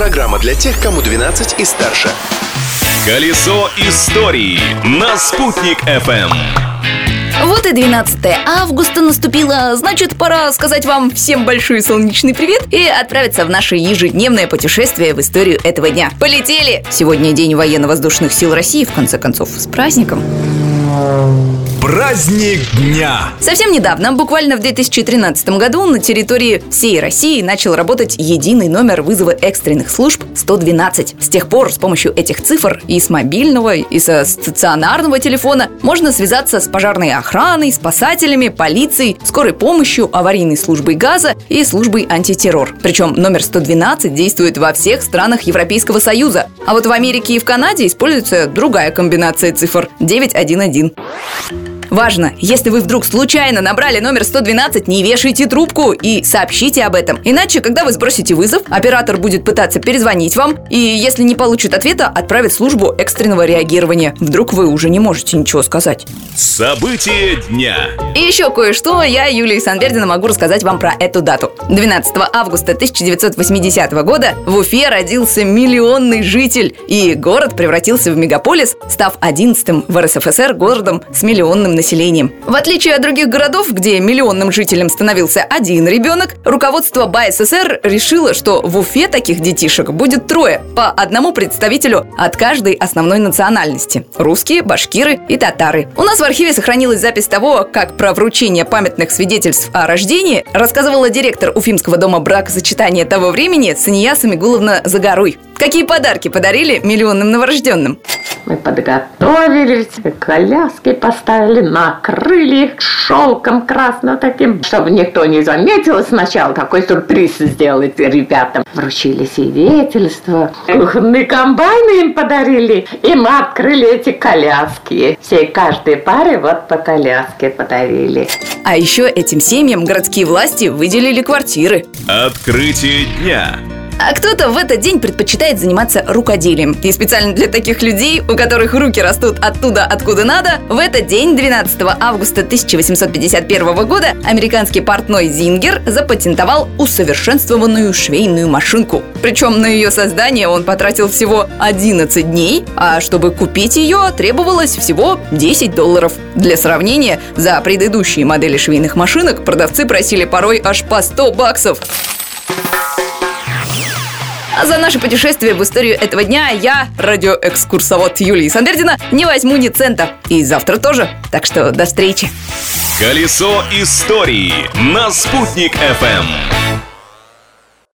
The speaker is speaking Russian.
Программа для тех, кому 12 и старше. Колесо истории на «Спутник FM. Вот и 12 августа наступило, значит, пора сказать вам всем большой солнечный привет и отправиться в наше ежедневное путешествие в историю этого дня. Полетели! Сегодня день военно-воздушных сил России, в конце концов, с праздником. Праздник дня. Совсем недавно, буквально в 2013 году, на территории всей России начал работать единый номер вызова экстренных служб 112. С тех пор с помощью этих цифр и с мобильного, и со стационарного телефона можно связаться с пожарной охраной, спасателями, полицией, скорой помощью, аварийной службой газа и службой антитеррор. Причем номер 112 действует во всех странах Европейского Союза. А вот в Америке и в Канаде используется другая комбинация цифр 911. Важно, если вы вдруг случайно набрали номер 112, не вешайте трубку и сообщите об этом. Иначе, когда вы сбросите вызов, оператор будет пытаться перезвонить вам, и если не получит ответа, отправит службу экстренного реагирования. Вдруг вы уже не можете ничего сказать. События дня. И еще кое-что я, Юлия Санвердина, могу рассказать вам про эту дату. 12 августа 1980 года в Уфе родился миллионный житель, и город превратился в мегаполис, став 11-м в РСФСР городом с миллионным населением. В отличие от других городов, где миллионным жителям становился один ребенок, руководство БАССР решило, что в Уфе таких детишек будет трое, по одному представителю от каждой основной национальности – русские, башкиры и татары. У нас в архиве сохранилась запись того, как про вручение памятных свидетельств о рождении рассказывала директор Уфимского дома бракосочетания того времени Сания Самигуловна Загоруй. Какие подарки подарили миллионным новорожденным? Мы подготовились, коляски поставили, накрыли их шелком красным таким, чтобы никто не заметил. Сначала такой сюрприз сделать ребятам. Вручили свидетельство. Кухонные комбайны им подарили. И мы открыли эти коляски. Всей каждой паре вот по коляске подарили. А еще этим семьям городские власти выделили квартиры. Открытие дня. А кто-то в этот день предпочитает заниматься рукоделием. И специально для таких людей, у которых руки растут оттуда, откуда надо, в этот день, 12 августа 1851 года, американский портной Зингер запатентовал усовершенствованную швейную машинку. Причем на ее создание он потратил всего 11 дней, а чтобы купить ее, требовалось всего 10 долларов. Для сравнения, за предыдущие модели швейных машинок продавцы просили порой аж по 100 баксов. А за наше путешествие в историю этого дня я, радиоэкскурсовод Юлии Сандердина, не возьму ни цента. И завтра тоже. Так что до встречи. Колесо истории на «Спутник FM.